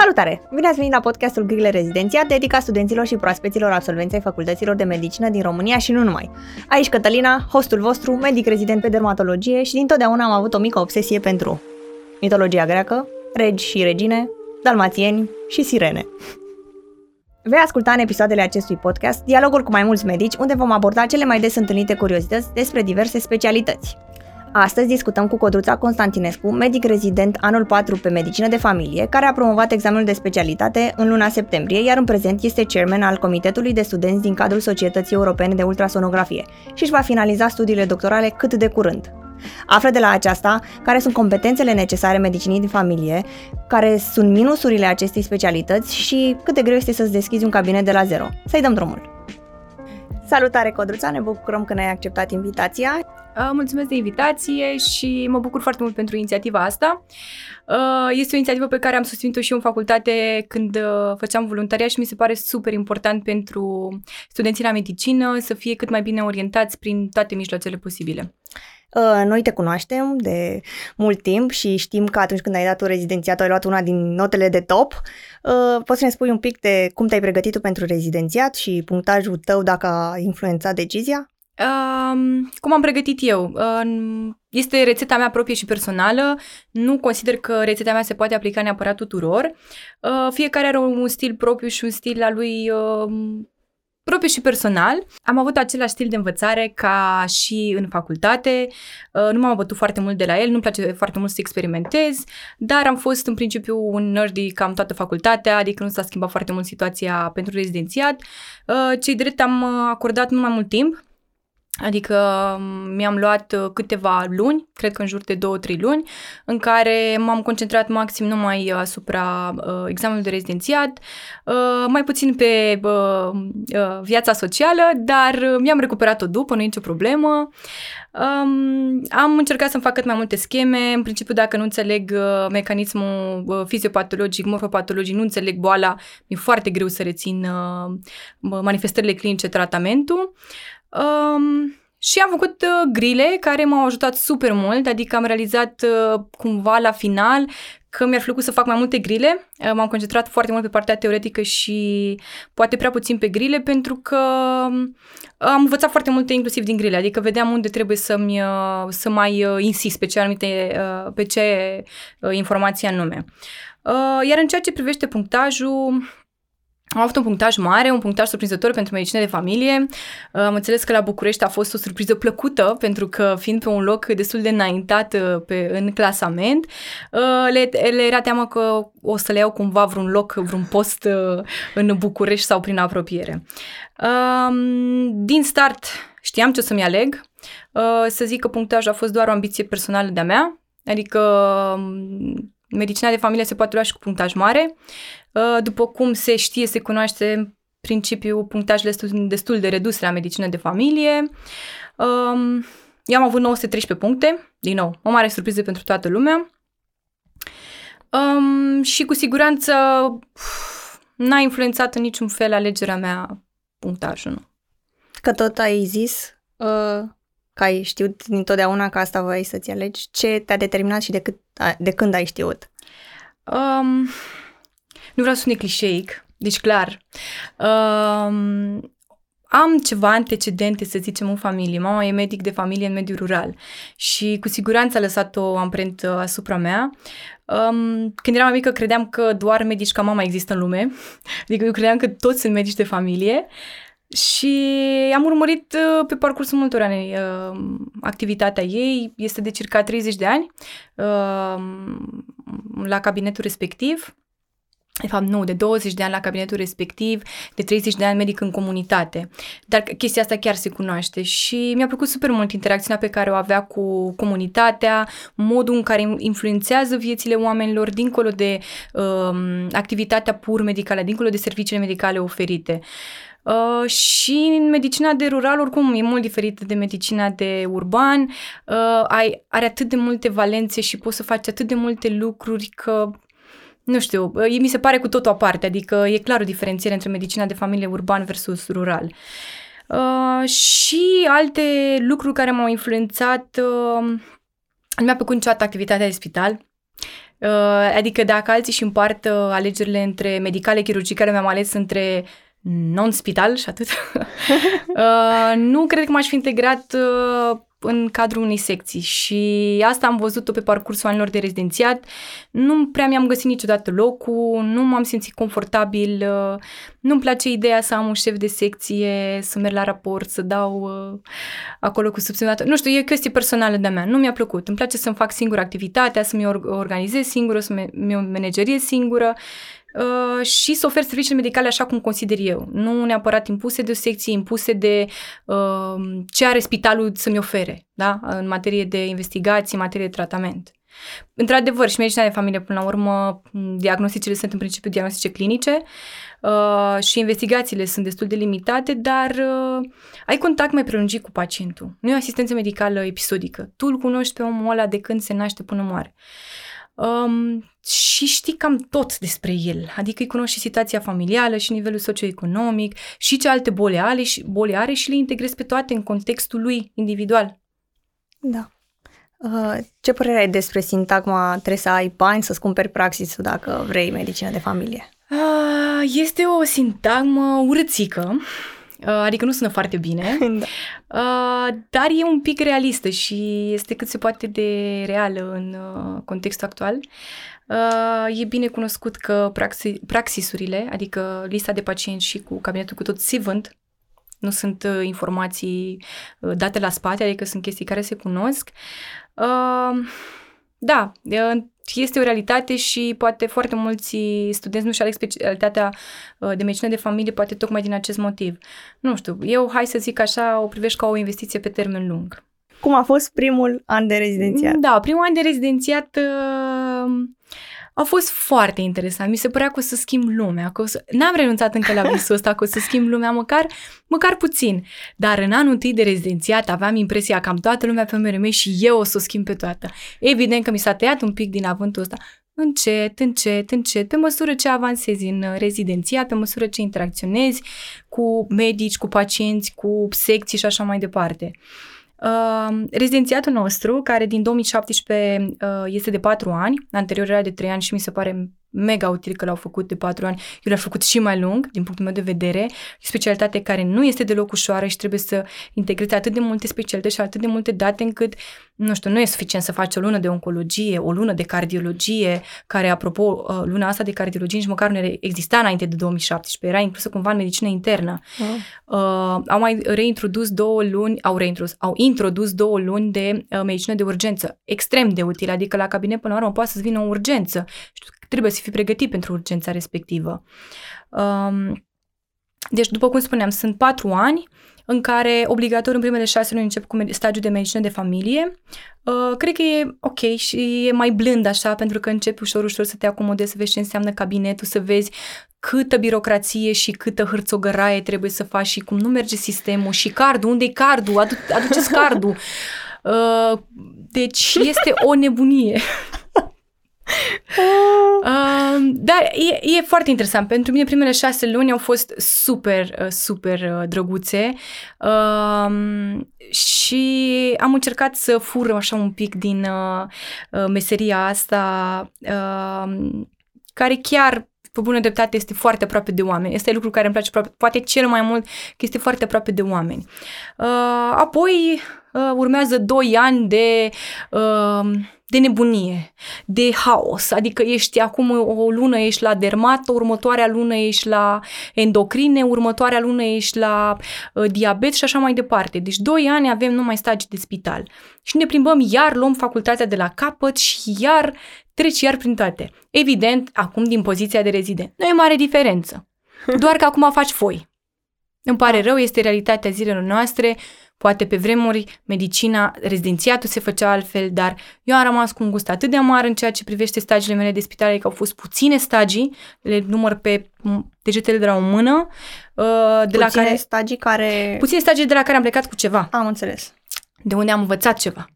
Salutare! Bine ați venit la podcastul Grile Rezidenția, dedicat studenților și proaspeților absolvenței facultăților de medicină din România și nu numai. Aici Cătălina, hostul vostru, medic rezident pe dermatologie și dintotdeauna am avut o mică obsesie pentru mitologia greacă, regi și regine, dalmațieni și sirene. Vei asculta în episoadele acestui podcast dialogul cu mai mulți medici, unde vom aborda cele mai des întâlnite curiozități despre diverse specialități. Astăzi discutăm cu Codruța Constantinescu, medic rezident anul 4 pe medicină de familie, care a promovat examenul de specialitate în luna septembrie, iar în prezent este chairman al Comitetului de Studenți din cadrul Societății Europene de Ultrasonografie și își va finaliza studiile doctorale cât de curând. Află de la aceasta care sunt competențele necesare medicinii de familie, care sunt minusurile acestei specialități și cât de greu este să-ți deschizi un cabinet de la zero. Să-i dăm drumul! Salutare, Codruța! Ne bucurăm că ne-ai acceptat invitația. Mulțumesc de invitație și mă bucur foarte mult pentru inițiativa asta. Este o inițiativă pe care am susținut-o și eu în facultate când făceam voluntariat și mi se pare super important pentru studenții la medicină să fie cât mai bine orientați prin toate mijloacele posibile. Uh, noi te cunoaștem de mult timp și știm că atunci când ai dat o rezidențiat, ai luat una din notele de top. Uh, poți să ne spui un pic de cum te-ai pregătit tu pentru rezidențiat și punctajul tău dacă a influențat decizia? Um, cum am pregătit eu? Uh, este rețeta mea proprie și personală. Nu consider că rețeta mea se poate aplica neapărat tuturor. Uh, fiecare are un stil propriu și un stil al lui uh, propriu și personal. Am avut același stil de învățare ca și în facultate. Uh, nu m-am bătut foarte mult de la el, nu-mi place foarte mult să experimentez, dar am fost în principiu un nerdy cam toată facultatea, adică nu s-a schimbat foarte mult situația pentru rezidențiat. Uh, cei drept am acordat nu mai mult timp Adică mm, mi-am luat uh, câteva luni, cred că în jur de două-trei luni, în care m-am concentrat maxim numai asupra uh, examenului de rezidențiat, uh, mai puțin pe uh, uh, viața socială, dar uh, mi-am recuperat-o după, nu e nicio problemă. Um, am încercat să-mi fac cât mai multe scheme, în principiu dacă nu înțeleg uh, mecanismul uh, fiziopatologic, morfopatologic, nu înțeleg boala, mi-e foarte greu să rețin uh, manifestările clinice, tratamentul. Um, și am făcut uh, grile care m-au ajutat super mult, adică am realizat uh, cumva la final că mi-ar plăcut să fac mai multe grile. Uh, m-am concentrat foarte mult pe partea teoretică și poate prea puțin pe grile pentru că um, am învățat foarte multe inclusiv din grile, adică vedeam unde trebuie să-mi, uh, să mai uh, insist pe ce anumite, uh, pe ce uh, informații anume. Uh, iar în ceea ce privește punctajul, am avut un punctaj mare, un punctaj surprinzător pentru medicină de familie. Uh, am înțeles că la București a fost o surpriză plăcută, pentru că fiind pe un loc destul de înaintat uh, pe, în clasament, uh, le, le era teamă că o să le iau cumva vreun loc, vreun post în București sau prin apropiere. Um, din start știam ce o să-mi aleg. Să zic că punctajul a fost doar o ambiție personală de-a mea, adică um, medicina de familie se poate lua și cu punctaj mare. Uh, după cum se știe, se cunoaște principiul punctajele destul, destul de reduse la medicină de familie. Um, eu am avut 913 puncte, din nou, o mare surpriză pentru toată lumea. Um, și cu siguranță n-a influențat în niciun fel alegerea mea punctajul, nu. Că tot ai zis uh, că ai știut dintotdeauna că asta voiai să-ți alegi. Ce te-a determinat și de, cât, de când ai știut? Um, nu vreau să sune clișeic, deci clar. Um, am ceva antecedente, să zicem, în familie. Mama e medic de familie în mediul rural și cu siguranță a lăsat o amprentă asupra mea. Um, când eram mică credeam că doar medici ca mama există în lume, adică eu credeam că toți sunt medici de familie și am urmărit uh, pe parcursul multor ani uh, activitatea ei, este de circa 30 de ani uh, la cabinetul respectiv de fapt nu, de 20 de ani la cabinetul respectiv, de 30 de ani medic în comunitate. Dar chestia asta chiar se cunoaște și mi-a plăcut super mult interacțiunea pe care o avea cu comunitatea, modul în care influențează viețile oamenilor dincolo de um, activitatea pur medicală, dincolo de serviciile medicale oferite. Uh, și în medicina de rural, oricum, e mult diferită de medicina de urban, uh, ai, are atât de multe valențe și poți să faci atât de multe lucruri că nu știu, mi se pare cu totul aparte, adică e clar o diferențiere între medicina de familie urban versus rural. Uh, și alte lucruri care m-au influențat, uh, mi-a plăcut niciodată activitatea de spital. Uh, adică dacă alții își împart uh, alegerile între medicale, chirurgicale, mi-am ales între non-spital și atât. uh, nu cred că m-aș fi integrat uh, în cadrul unei secții și asta am văzut-o pe parcursul anilor de rezidențiat. Nu prea mi-am găsit niciodată locul, nu m-am simțit confortabil, uh, nu-mi place ideea să am un șef de secție, să merg la raport, să dau uh, acolo cu subsemnatul. Nu știu, e chestie personală de-a mea, nu mi-a plăcut. Îmi place să-mi fac singur activitatea, să mi organizez singură, să mi manageriez singură Uh, și să ofer servicii medicale așa cum consider eu. Nu neapărat impuse de o secție, impuse de uh, ce are spitalul să-mi ofere, da? în materie de investigații, în materie de tratament. Într-adevăr, și medicina de familie, până la urmă, diagnosticele sunt în principiu diagnostice clinice uh, și investigațiile sunt destul de limitate, dar uh, ai contact mai prelungit cu pacientul. Nu e o asistență medicală episodică. Tu îl cunoști pe omul ăla de când se naște până moare. Um, și știi cam tot despre el, adică îi cunoști și situația familială și nivelul socioeconomic și ce alte boli are, și, boli are și le integrezi pe toate în contextul lui individual. Da. Uh, ce părere ai despre sintagma trebuie să ai bani să-ți cumperi praxisul dacă vrei medicină de familie? Uh, este o sintagmă urățică Uh, adică nu sună foarte bine, da. Uh, dar e un pic realistă și este cât se poate de reală în uh, contextul actual. E bine cunoscut că praxi, praxisurile, adică lista de pacienți și cu cabinetul cu tot se vând, nu sunt informații date la spate, adică sunt chestii care se cunosc. Da, este o realitate și poate foarte mulți studenți nu-și aleg specialitatea uh, de medicină de familie, poate tocmai din acest motiv. Nu știu, eu, hai să zic așa, o privești ca o investiție pe termen lung. Cum a fost primul an de rezidențiat? Da, primul an de rezidențiat uh, a fost foarte interesant. Mi se părea că o să schimb lumea, că o să... N-am renunțat încă la visul ăsta că o să schimb lumea măcar, măcar puțin. Dar în anul întâi de rezidențiat aveam impresia că am toată lumea pe mei și eu o să o schimb pe toată. Evident că mi s-a tăiat un pic din avântul ăsta. Încet, încet, încet, pe măsură ce avansezi în rezidențiat, pe măsură ce interacționezi cu medici, cu pacienți, cu secții și așa mai departe. Uh, rezidențiatul nostru, care din 2017 uh, este de 4 ani, anterior era de 3 ani și mi se pare mega util că l-au făcut de patru ani. Eu l-am făcut și mai lung, din punctul meu de vedere. E specialitate care nu este deloc ușoară și trebuie să integrezi atât de multe specialități și atât de multe date încât, nu știu, nu e suficient să faci o lună de oncologie, o lună de cardiologie, care, apropo, uh, luna asta de cardiologie nici măcar nu exista înainte de 2017, era inclusă cumva în medicină internă. Oh. Uh, au mai reintrodus două luni, au reintrodus, au introdus două luni de uh, medicină de urgență, extrem de util, adică la cabinet până la urmă poate să-ți vină o urgență. Știu, trebuie să fii pregătit pentru urgența respectivă. Um, deci, după cum spuneam, sunt patru ani în care obligatoriu în primele șase luni încep cu stagiul de medicină de familie. Uh, cred că e ok și e mai blând așa, pentru că începi ușor, ușor să te acomodezi, să vezi ce înseamnă cabinetul, să vezi câtă birocrație și câtă hârțogăraie trebuie să faci și cum nu merge sistemul și cardul, unde e cardul, Adu- aduceți cardul. Uh, deci este o nebunie. uh, dar e, e foarte interesant. Pentru mine primele șase luni au fost super, uh, super uh, drăguțe uh, și am încercat să fur așa un pic din uh, uh, meseria asta uh, care chiar pe bună dreptate este foarte aproape de oameni. Este lucru care îmi place poate cel mai mult, că este foarte aproape de oameni. Uh, apoi uh, urmează doi ani de uh, de nebunie, de haos, adică ești acum o lună ești la dermat, următoarea lună ești la endocrine, următoarea lună ești la uh, diabet și așa mai departe. Deci doi ani avem numai stagii de spital. Și ne plimbăm iar, luăm facultatea de la capăt și iar treci iar prin toate. Evident, acum din poziția de rezident. Nu e mare diferență. Doar că acum faci foi. Îmi pare rău, este realitatea zilelor noastre, Poate pe vremuri medicina, rezidențiatul se făcea altfel, dar eu am rămas cu un gust atât de amar în ceea ce privește stagiile mele de spital, că au fost puține stagii, le număr pe degetele de la o mână. Uh, de puține la care, stagii care... Puține stagii de la care am plecat cu ceva. Am înțeles. De unde am învățat ceva.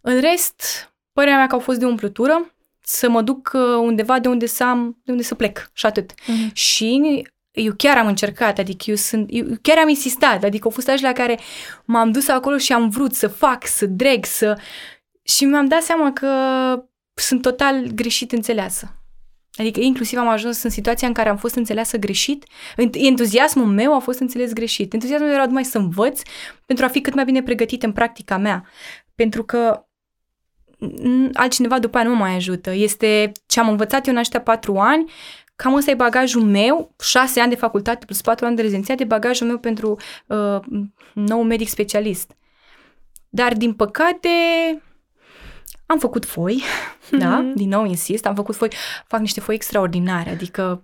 În rest, părerea mea că au fost de umplutură, să mă duc uh, undeva de unde să am, de unde să plec și atât. Mm-hmm. Și eu chiar am încercat, adică eu sunt, eu chiar am insistat, adică au fost la care m-am dus acolo și am vrut să fac, să dreg, să... Și mi-am dat seama că sunt total greșit înțeleasă. Adică inclusiv am ajuns în situația în care am fost înțeleasă greșit. Entuziasmul meu a fost înțeles greșit. Entuziasmul meu era numai să învăț pentru a fi cât mai bine pregătit în practica mea. Pentru că altcineva după aia nu mă mai ajută. Este ce am învățat eu în aceștia patru ani, cam ăsta e bagajul meu, șase ani de facultate plus patru ani de rezidențiat, de bagajul meu pentru uh, nou medic specialist. Dar, din păcate, am făcut foi, mm-hmm. da, din nou insist, am făcut foi, fac niște foi extraordinare, adică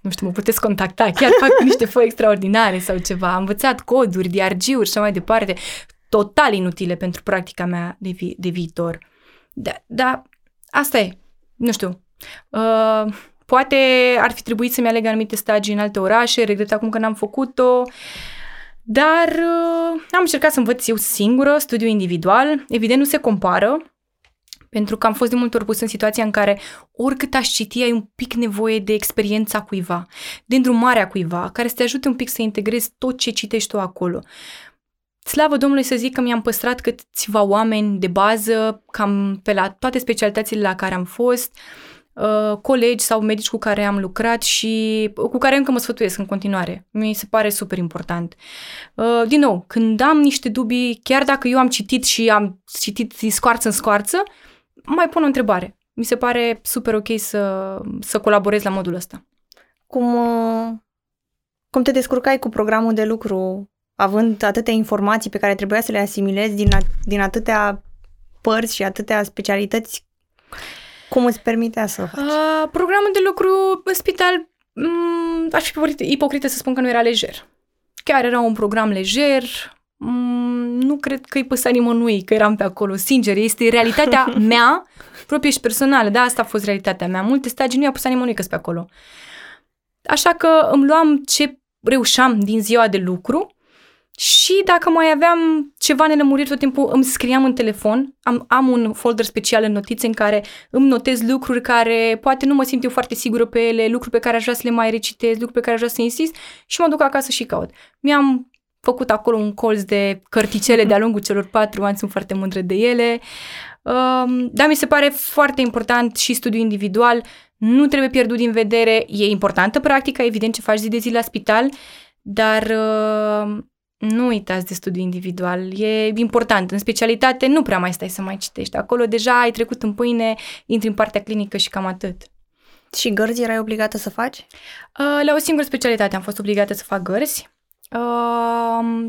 nu știu, mă puteți contacta, chiar fac niște foi extraordinare sau ceva, am învățat coduri, DRG-uri și așa mai departe, total inutile pentru practica mea de, vi- de viitor. Da, da, asta e, nu știu, uh, poate ar fi trebuit să-mi aleg anumite stagii în alte orașe, regret acum că n-am făcut-o, dar uh, am încercat să învăț eu singură, studiu individual, evident nu se compară, pentru că am fost de multe ori pus în situația în care oricât aș citi, ai un pic nevoie de experiența cuiva, de îndrumarea cuiva, care să te ajute un pic să integrezi tot ce citești tu acolo. Slavă Domnului să zic că mi-am păstrat câțiva oameni de bază, cam pe la toate specialitățile la care am fost, uh, colegi sau medici cu care am lucrat și cu care încă mă sfătuiesc în continuare. Mi se pare super important. Uh, din nou, când am niște dubii, chiar dacă eu am citit și am citit din scoarță în scoarță, mai pun o întrebare. Mi se pare super ok să, să colaborez la modul ăsta. Cum, uh, cum te descurcai cu programul de lucru, având atâtea informații pe care trebuia să le asimilezi din, a, din atâtea părți și atâtea specialități? Cum îți permitea să faci? Uh, programul de lucru în spital, m- mm, aș fi ipocrită să spun că nu era lejer. Chiar era un program lejer, Mm, nu cred că îi păsa nimănui că eram pe acolo, sincer, este realitatea mea, proprie și personală, da, asta a fost realitatea mea. Multe stagii nu i-a păsat nimănui că pe acolo. Așa că îmi luam ce reușeam din ziua de lucru și dacă mai aveam ceva nelămurit tot timpul, îmi scriam în telefon. Am, am un folder special în notițe în care îmi notez lucruri care poate nu mă simt eu foarte sigură pe ele, lucruri pe care aș vrea să le mai recitez, lucruri pe care aș vrea să insist și mă duc acasă și caut. Mi-am făcut acolo un colț de cărticele de-a lungul celor patru ani, sunt foarte mândră de ele. Um, dar mi se pare foarte important și studiul individual, nu trebuie pierdut din vedere, e importantă practica, evident ce faci zi de zi la spital, dar uh, nu uitați de studiu individual, e important. În specialitate nu prea mai stai să mai citești. Acolo deja ai trecut în pâine, intri în partea clinică și cam atât. Și gărzi erai obligată să faci? Uh, la o singură specialitate am fost obligată să fac gărzi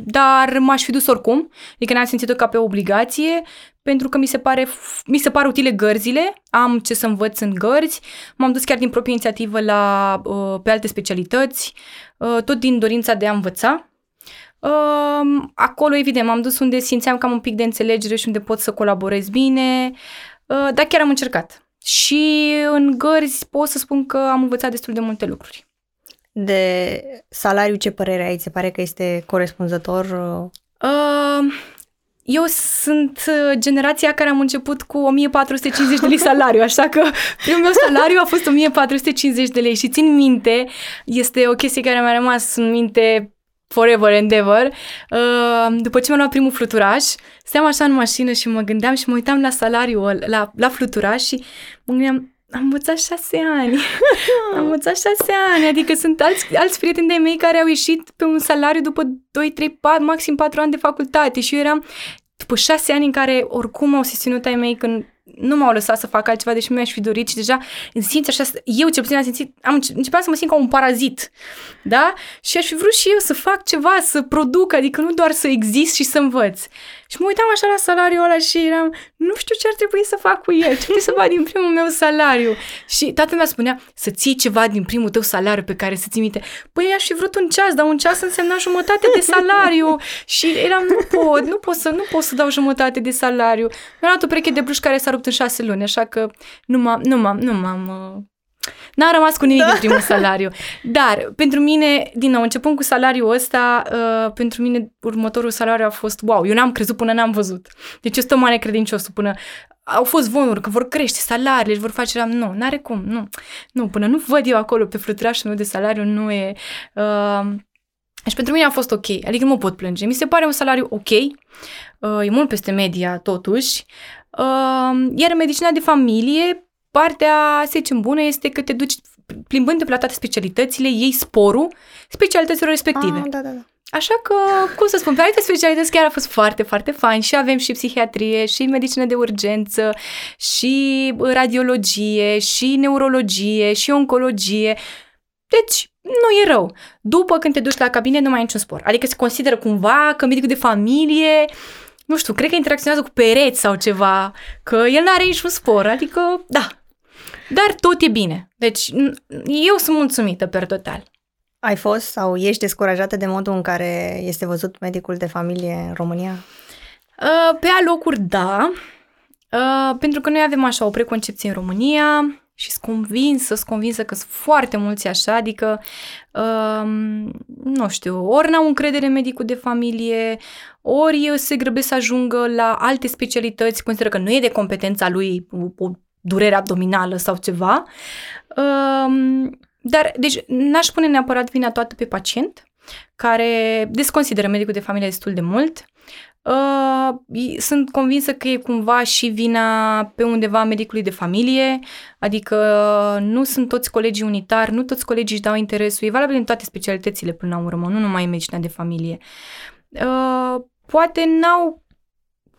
dar m-aș fi dus oricum, adică n-am simțit-o ca pe obligație, pentru că mi se, pare, mi se par utile gărzile, am ce să învăț în gărzi, m-am dus chiar din proprie inițiativă la, uh, pe alte specialități, uh, tot din dorința de a învăța. Uh, acolo, evident, m-am dus unde simțeam că am un pic de înțelegere și unde pot să colaborez bine, uh, dar chiar am încercat. Și în gărzi pot să spun că am învățat destul de multe lucruri de salariu, ce părere ai? Se pare că este corespunzător? Uh, eu sunt uh, generația care am început cu 1450 de lei salariu, așa că primul meu salariu a fost 1450 de lei și țin minte, este o chestie care mi-a rămas în minte forever and ever. Uh, după ce mi-am luat primul fluturaș, steam așa în mașină și mă gândeam și mă uitam la salariul, la, la fluturaș și mă gândeam, am învățat șase ani. am învățat șase ani. Adică sunt alți, alți prieteni de mei care au ieșit pe un salariu după 2, 3, 4, maxim 4 ani de facultate și eu eram după șase ani în care oricum au susținut ai mei când nu m-au lăsat să fac altceva, deși mi-aș fi dorit și deja simți așa, eu cel puțin am simțit, am început să mă simt ca un parazit, da? Și aș fi vrut și eu să fac ceva, să produc, adică nu doar să exist și să învăț. Și mă uitam așa la salariul ăla și eram, nu știu ce ar trebui să fac cu el, ce trebuie să fac din primul meu salariu. Și tatăl meu spunea, să ții ceva din primul tău salariu pe care să ți minte. Păi aș fi vrut un ceas, dar un ceas însemna jumătate de salariu. și eram, nu pot, nu pot să, nu pot să dau jumătate de salariu. Mi-am luat o pereche de bruși care s-a rupt în șase luni, așa că nu m-am, nu m-am, nu m-am, uh, N-am rămas cu nimic da. din primul salariu. Dar, pentru mine, din nou, începând cu salariul ăsta, uh, pentru mine următorul salariu a fost wow. Eu n-am crezut până n-am văzut. Deci este o mare credinciosul până au fost vonuri că vor crește salariile și vor face... Nu, n-are cum, nu. Nu, până nu văd eu acolo pe fluturașul meu de salariu, nu e... Uh, și pentru mine a fost ok, adică nu mă pot plânge. Mi se pare un salariu ok, uh, e mult peste media totuși, Uh, iar în medicina de familie, partea, să zicem, bună este că te duci plimbând pe la toate specialitățile, iei sporul specialităților respective. Ah, da, da, da. Așa că, cum să spun, pe alte specialități chiar a fost foarte, foarte fain și avem și psihiatrie, și medicină de urgență, și radiologie, și neurologie, și oncologie. Deci, nu e rău. După când te duci la cabine, nu mai ai niciun spor. Adică se consideră cumva că medicul de familie, nu știu, cred că interacționează cu pereți sau ceva, că el nu are niciun spor. Adică, da. Dar tot e bine. Deci, eu sunt mulțumită per total. Ai fost sau ești descurajată de modul în care este văzut medicul de familie în România? Uh, pe alocuri, da. Uh, pentru că noi avem așa o preconcepție în România și sunt convinsă, sunt convinsă că sunt foarte mulți așa, adică, uh, nu știu, ori n-au încredere în medicul de familie, ori se grăbesc să ajungă la alte specialități, consideră că nu e de competența lui o durere abdominală sau ceva. Uh, dar, deci, n-aș pune neapărat vina toată pe pacient, care desconsideră medicul de familie destul de mult. Uh, sunt convinsă că e cumva și vina pe undeva medicului de familie, adică nu sunt toți colegii unitari, nu toți colegii își dau interesul, e valabil în toate specialitățile până la urmă, nu numai în medicina de familie. Uh, poate n-au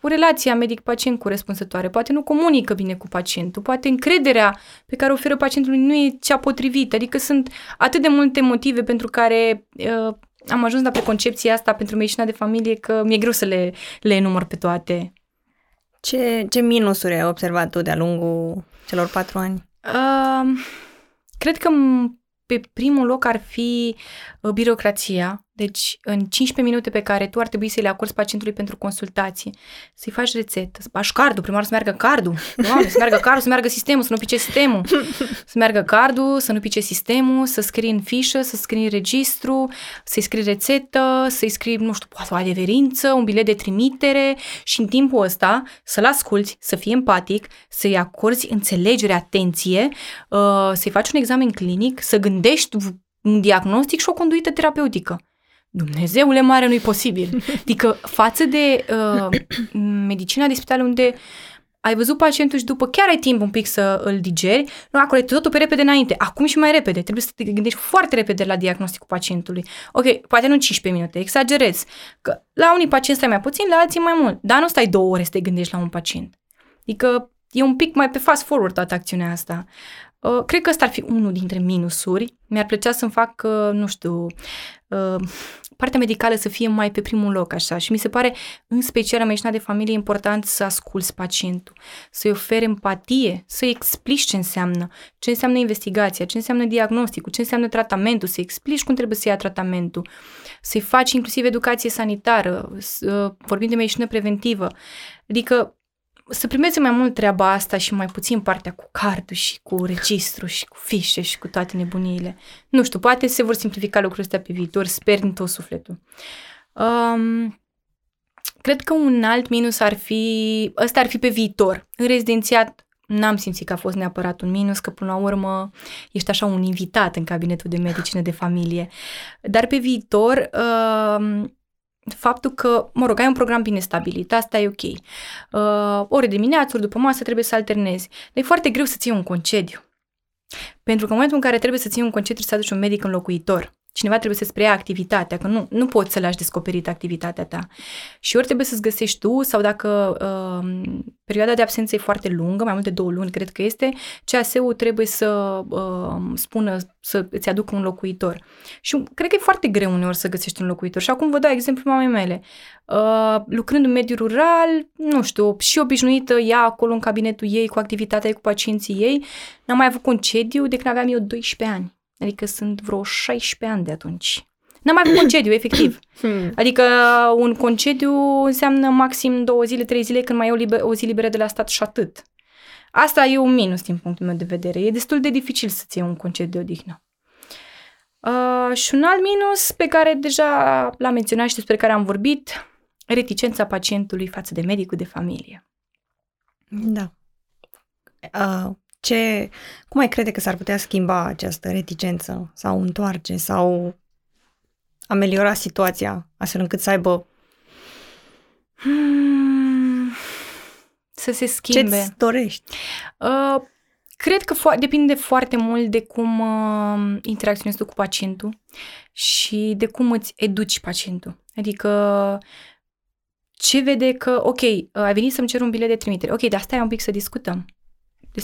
cu relația medic-pacient corespunzătoare, poate nu comunică bine cu pacientul, poate încrederea pe care o oferă pacientului nu e cea potrivită, adică sunt atât de multe motive pentru care uh, am ajuns la preconcepția asta pentru medicina de familie că mi-e greu să le, le enumăr pe toate. Ce, ce minusuri ai observat tu de-a lungul celor patru ani? Uh, cred că pe primul loc ar fi uh, birocrația, deci în 15 minute pe care tu ar trebui să le acorzi pacientului pentru consultație, să-i faci rețetă, să faci cardul, prima oară să meargă cardul, Doamne, să meargă cardul, să meargă sistemul, să nu pice sistemul, să meargă cardul, să nu pice sistemul, să scrii în fișă, să scrii în registru, să-i scrii rețetă, să-i scrii, nu știu, poate o adeverință, un bilet de trimitere și în timpul ăsta să-l asculți, să fii empatic, să-i acorzi înțelegere, atenție, uh, să-i faci un examen clinic, să gândești un diagnostic și o conduită terapeutică. Dumnezeule mare, nu-i posibil. Adică față de uh, medicina de spital unde ai văzut pacientul și după chiar ai timp un pic să îl digeri, nu, acolo e totul pe repede înainte, acum și mai repede, trebuie să te gândești foarte repede la diagnosticul pacientului. Ok, poate nu 15 minute, exagerez, că la unii pacienți stai mai puțin, la alții mai mult, dar nu stai două ore să te gândești la un pacient. Adică e un pic mai pe fast forward toată acțiunea asta. Uh, cred că ăsta ar fi unul dintre minusuri. Mi-ar plăcea să-mi fac, uh, nu știu, uh, partea medicală să fie mai pe primul loc, așa. Și mi se pare, în special în medicina de familie, important să asculți pacientul, să-i oferi empatie, să-i explici ce înseamnă, ce înseamnă investigația, ce înseamnă diagnosticul, ce înseamnă tratamentul, să-i explici cum trebuie să ia tratamentul, să-i faci inclusiv educație sanitară, să, vorbim de medicină preventivă. Adică să primeze mai mult treaba asta și mai puțin partea cu cardul și cu registru și cu fișe și cu toate nebuniile. Nu știu, poate se vor simplifica lucrurile astea pe viitor, sper din tot sufletul. Um, cred că un alt minus ar fi, ăsta ar fi pe viitor. În rezidențiat n-am simțit că a fost neapărat un minus, că până la urmă ești așa un invitat în cabinetul de medicină de familie. Dar pe viitor, uh, faptul că, mă rog, ai un program bine stabilit, asta e ok. Uh, ore de dimineață, ori după masă trebuie să alternezi. Dar e foarte greu să ții un concediu. Pentru că în momentul în care trebuie să ții un concediu, trebuie să aduci un medic înlocuitor cineva trebuie să-ți preia activitatea, că nu, nu poți să lași descoperit activitatea ta. Și ori trebuie să-ți găsești tu, sau dacă uh, perioada de absență e foarte lungă, mai multe două luni, cred că este, CAS-ul trebuie să uh, spună, să îți aducă un locuitor. Și cred că e foarte greu uneori să găsești un locuitor. Și acum vă dau exemplu mamei mele. Uh, lucrând în mediul rural, nu știu, și obișnuită ea acolo în cabinetul ei, cu activitatea ei, cu pacienții ei, n-am mai avut concediu de când aveam eu 12 ani. Adică sunt vreo 16 ani de atunci. N-am mai avut concediu, efectiv. Hmm. Adică un concediu înseamnă maxim două zile, trei zile, când mai e o, liber, o zi liberă de la stat și atât. Asta e un minus din punctul meu de vedere. E destul de dificil să-ți iei un concediu de odihnă. Uh, și un alt minus pe care deja l-am menționat și despre care am vorbit, reticența pacientului față de medicul de familie. Da. Uh, ce, cum ai crede că s-ar putea schimba această reticență sau întoarce sau ameliora situația astfel încât să aibă hmm, să se schimbe. Ce-ți dorești? Uh, cred că fo- depinde foarte mult de cum uh, interacționezi tu cu pacientul și de cum îți educi pacientul. Adică ce vede că, ok, ai venit să-mi cer un bilet de trimitere, ok, dar stai un pic să discutăm.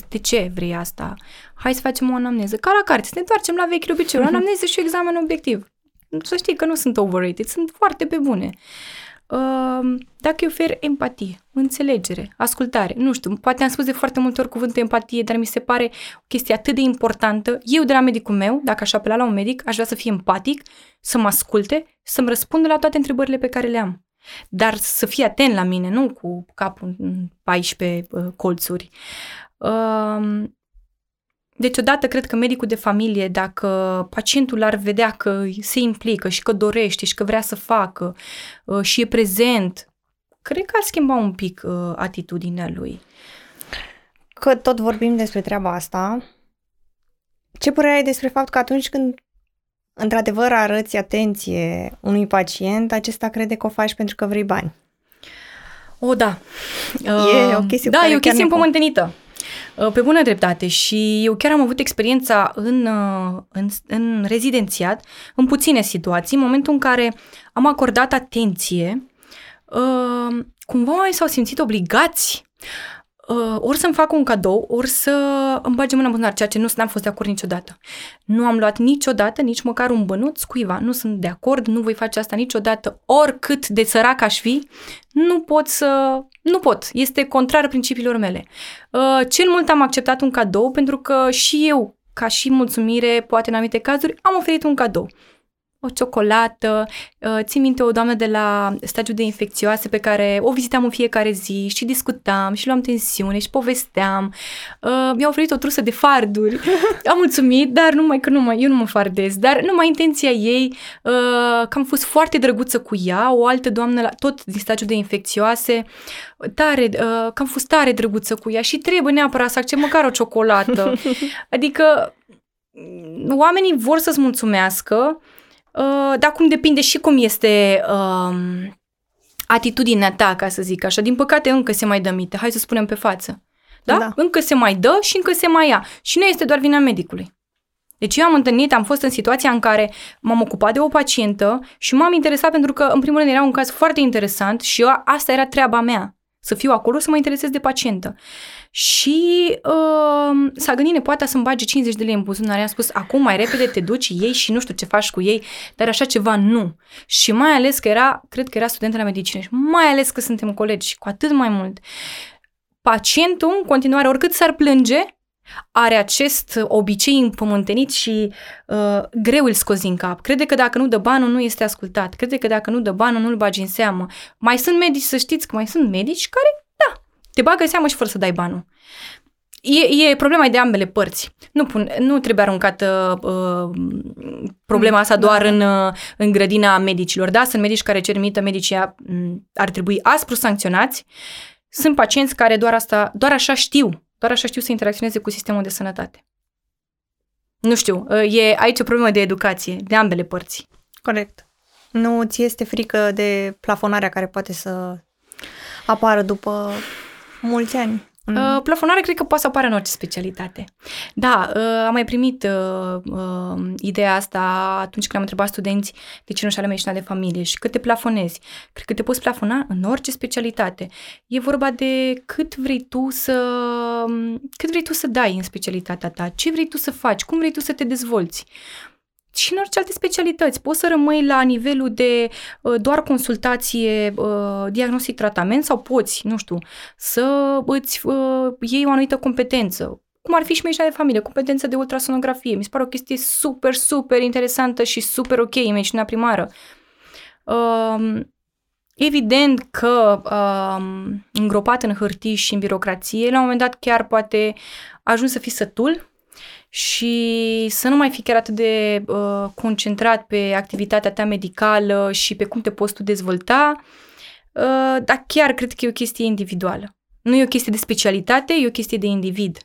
De ce vrei asta? Hai să facem o anamneză. Ca la carte, să ne întoarcem la vechi obiceiuri. Anamneză și examen obiectiv. Să știi că nu sunt overrated, sunt foarte pe bune. Uh, dacă îi ofer empatie, înțelegere, ascultare, nu știu, poate am spus de foarte multe ori cuvântul empatie, dar mi se pare o chestie atât de importantă. Eu de la medicul meu, dacă aș apela la un medic, aș vrea să fie empatic, să mă asculte, să-mi răspundă la toate întrebările pe care le am. Dar să fie atent la mine, nu cu capul în 14 uh, colțuri. Uh, deci, odată, cred că medicul de familie, dacă pacientul ar vedea că se implică și că dorește și că vrea să facă uh, și e prezent, cred că ar schimba un pic uh, atitudinea lui. Că tot vorbim despre treaba asta, ce părere ai despre faptul că atunci când într-adevăr arăți atenție unui pacient, acesta crede că o faci pentru că vrei bani? O, da. E o chestie Da, e o chestie împământenită. Uh, pe bună dreptate. Și eu chiar am avut experiența în, uh, în, în rezidențiat, în puține situații, în momentul în care am acordat atenție, uh, cumva oamenii s-au simțit obligați uh, ori să-mi fac un cadou, ori să îmi bage mâna în buzunar, ceea ce nu am fost de acord niciodată. Nu am luat niciodată, nici măcar un bănuț cuiva. Nu sunt de acord, nu voi face asta niciodată, oricât de sărac aș fi, nu pot să... Nu pot. Este contrar principiilor mele. Uh, cel mult am acceptat un cadou pentru că și eu, ca și mulțumire, poate în anumite cazuri, am oferit un cadou o ciocolată. Uh, țin minte o doamnă de la stagiul de infecțioase pe care o vizitam în fiecare zi și discutam și luam tensiune și povesteam. Uh, mi-a oferit o trusă de farduri. Am mulțumit, dar numai că nu mai, eu nu mă fardez. Dar numai intenția ei, uh, că am fost foarte drăguță cu ea, o altă doamnă la, tot din stagiul de infecțioase, tare, că am fost tare drăguță cu ea și trebuie neapărat să accept măcar o ciocolată. Adică oamenii vor să-ți mulțumească, Uh, dar cum depinde și cum este uh, atitudinea ta, ca să zic așa. Din păcate încă se mai dă mite, hai să spunem pe față. Da? da? Încă se mai dă și încă se mai ia. Și nu este doar vina medicului. Deci eu am întâlnit, am fost în situația în care m-am ocupat de o pacientă și m-am interesat pentru că, în primul rând, era un caz foarte interesant și eu, asta era treaba mea. Să fiu acolo, să mă interesez de pacientă. Și uh, s-a gândit nepoata să-mi bage 50 de lei în buzunar. I-am spus, acum mai repede te duci ei și nu știu ce faci cu ei, dar așa ceva nu. Și mai ales că era, cred că era studentă la medicină și mai ales că suntem colegi, cu atât mai mult. Pacientul, în continuare, oricât s-ar plânge, are acest obicei împământenit și uh, greu îl scozi din cap. Crede că dacă nu dă banul, nu este ascultat. Crede că dacă nu dă banul, nu-l bagi în seamă. Mai sunt medici, să știți că mai sunt medici care te bagă seama și fără să dai banul. E, e problema de ambele părți. Nu, pun, nu trebuie aruncată uh, problema asta doar da. în, uh, în grădina medicilor. Da, sunt medici care cer mită, medicii mm, ar trebui aspru sancționați. Sunt pacienți care doar, asta, doar așa știu, doar așa știu să interacționeze cu sistemul de sănătate. Nu știu, uh, e aici o problemă de educație, de ambele părți. Corect. Nu ți este frică de plafonarea care poate să apară după mulți ani. Mm. Uh, plafonare cred că poate să apară în orice specialitate. Da, uh, am mai primit uh, uh, ideea asta atunci când am întrebat studenți de ce nu și ale medicina de familie și cât te plafonezi. Cred că te poți plafona în orice specialitate. E vorba de cât vrei tu să cât vrei tu să dai în specialitatea ta, ce vrei tu să faci, cum vrei tu să te dezvolți și în orice alte specialități. Poți să rămâi la nivelul de uh, doar consultație, uh, diagnostic, tratament sau poți, nu știu, să îți uh, iei o anumită competență. Cum ar fi și medicina de familie, competență de ultrasonografie. Mi se pare o chestie super, super interesantă și super ok în medicina primară. Uh, Evident că uh, îngropat în hârtii și în birocrație, la un moment dat chiar poate ajungi să fii sătul și să nu mai fii chiar atât de uh, concentrat pe activitatea ta medicală și pe cum te poți tu dezvolta, uh, dar chiar cred că e o chestie individuală. Nu e o chestie de specialitate, e o chestie de individ.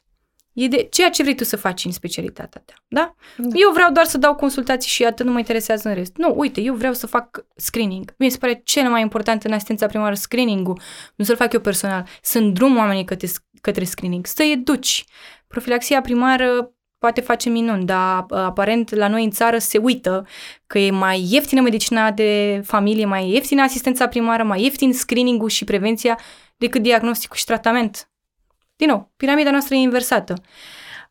E de ceea ce vrei tu să faci în specialitatea ta, da? da? Eu vreau doar să dau consultații și atât nu mă interesează în rest. Nu, uite, eu vreau să fac screening. Mi se pare cel mai important în asistența primară screening-ul. Nu să-l fac eu personal. Sunt drum oamenii către, către screening. Să educi. Profilaxia primară poate face minuni, dar uh, aparent la noi în țară se uită că e mai ieftină medicina de familie, mai ieftină asistența primară, mai ieftin screening-ul și prevenția decât diagnosticul și tratament. Din nou, piramida noastră e inversată.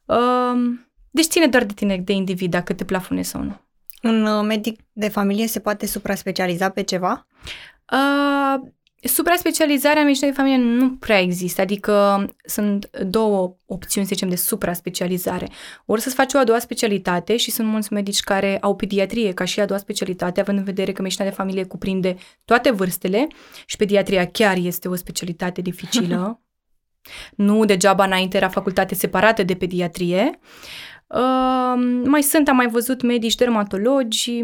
Uh, deci ține doar de tine, de individ, dacă te plafonezi sau nu. Un uh, medic de familie se poate supra-specializa pe ceva? Uh, Supra-specializarea în medicină de familie nu prea există, adică sunt două opțiuni, să zicem, de supra-specializare. Ori să-ți faci o a doua specialitate și sunt mulți medici care au pediatrie ca și a doua specialitate, având în vedere că medicina de familie cuprinde toate vârstele și pediatria chiar este o specialitate dificilă. nu degeaba înainte era facultate separată de pediatrie. Uh, mai sunt, am mai văzut medici dermatologi,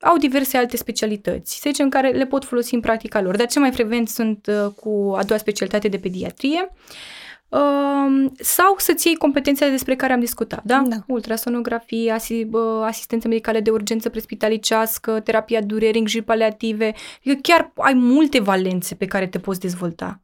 au diverse alte specialități, să zicem, care le pot folosi în practica lor, dar cel mai frecvent sunt uh, cu a doua specialitate de pediatrie uh, sau să-ți iei competențele despre care am discutat, da? da. Ultrasonografie, asi, uh, asistență medicală de urgență prespitalicească, terapia durerii, îngrijiri paliative, adică chiar ai multe valențe pe care te poți dezvolta.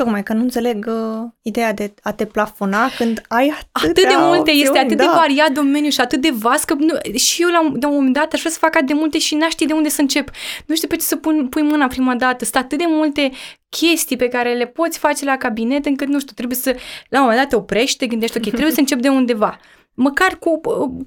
Tocmai că nu înțeleg uh, ideea de a te plafona când ai atât de multe, opțiuni, este atât da. de variat domeniul și atât de vast că nu, și eu la un, de un moment dat aș vrea să fac atât de multe și n-aș ști de unde să încep. Nu știu pe ce să pun, pui mâna prima dată. Sunt atât de multe chestii pe care le poți face la cabinet încât, nu știu, trebuie să, la un moment dat te oprești, te gândești, ok, trebuie să încep de undeva. Măcar cu,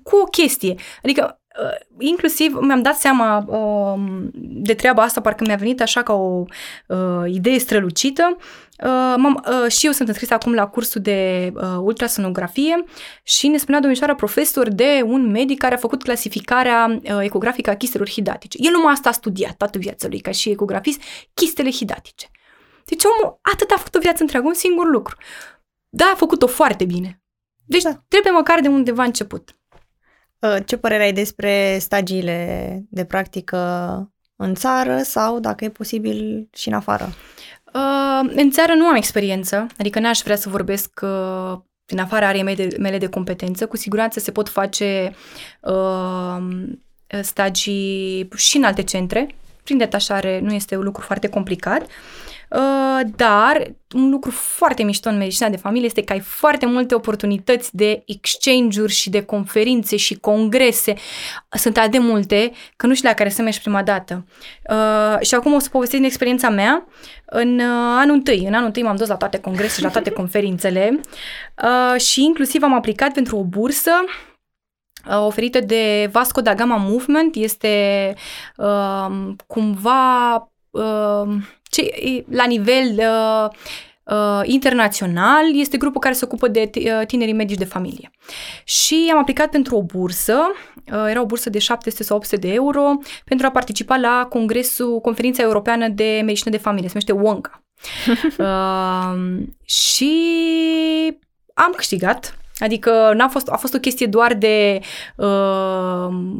cu o chestie. Adică Uh, inclusiv mi-am dat seama uh, de treaba asta, parcă mi-a venit așa ca o uh, idee strălucită. Uh, m-am, uh, și eu sunt înscrisă acum la cursul de uh, ultrasonografie și ne spunea domnișoara profesor de un medic care a făcut clasificarea uh, ecografică a chistelor hidatice. El numai asta a studiat toată viața lui ca și ecografist, chistele hidatice. Deci omul atât a făcut o viață întreagă, un singur lucru. Da, a făcut-o foarte bine. Deci da. trebuie măcar de undeva început. Uh, ce părere ai despre stagiile de practică în țară sau, dacă e posibil, și în afară? Uh, în țară nu am experiență, adică n-aș vrea să vorbesc uh, în afara arei mele de, mele de competență. Cu siguranță se pot face uh, stagii și în alte centre. Prin detașare nu este un lucru foarte complicat. Uh, Uh, dar un lucru foarte mișto în medicina de familie este că ai foarte multe oportunități de exchange-uri și de conferințe și congrese. Sunt atât de multe că nu știu la care să mergi prima dată. Uh, și acum o să povestesc din experiența mea. În uh, anul întâi, în anul întâi m-am dus la toate congrese și la toate conferințele uh, și inclusiv am aplicat pentru o bursă uh, oferită de Vasco da Gama Movement. Este uh, cumva uh, ce, la nivel uh, uh, internațional este grupul care se ocupă de uh, tinerii medici de familie. Și am aplicat pentru o bursă, uh, era o bursă de 700 sau 800 de euro, pentru a participa la congresul, conferința europeană de medicină de familie, se numește WONCA. uh, și am câștigat Adică n-a fost, a fost o chestie doar de uh,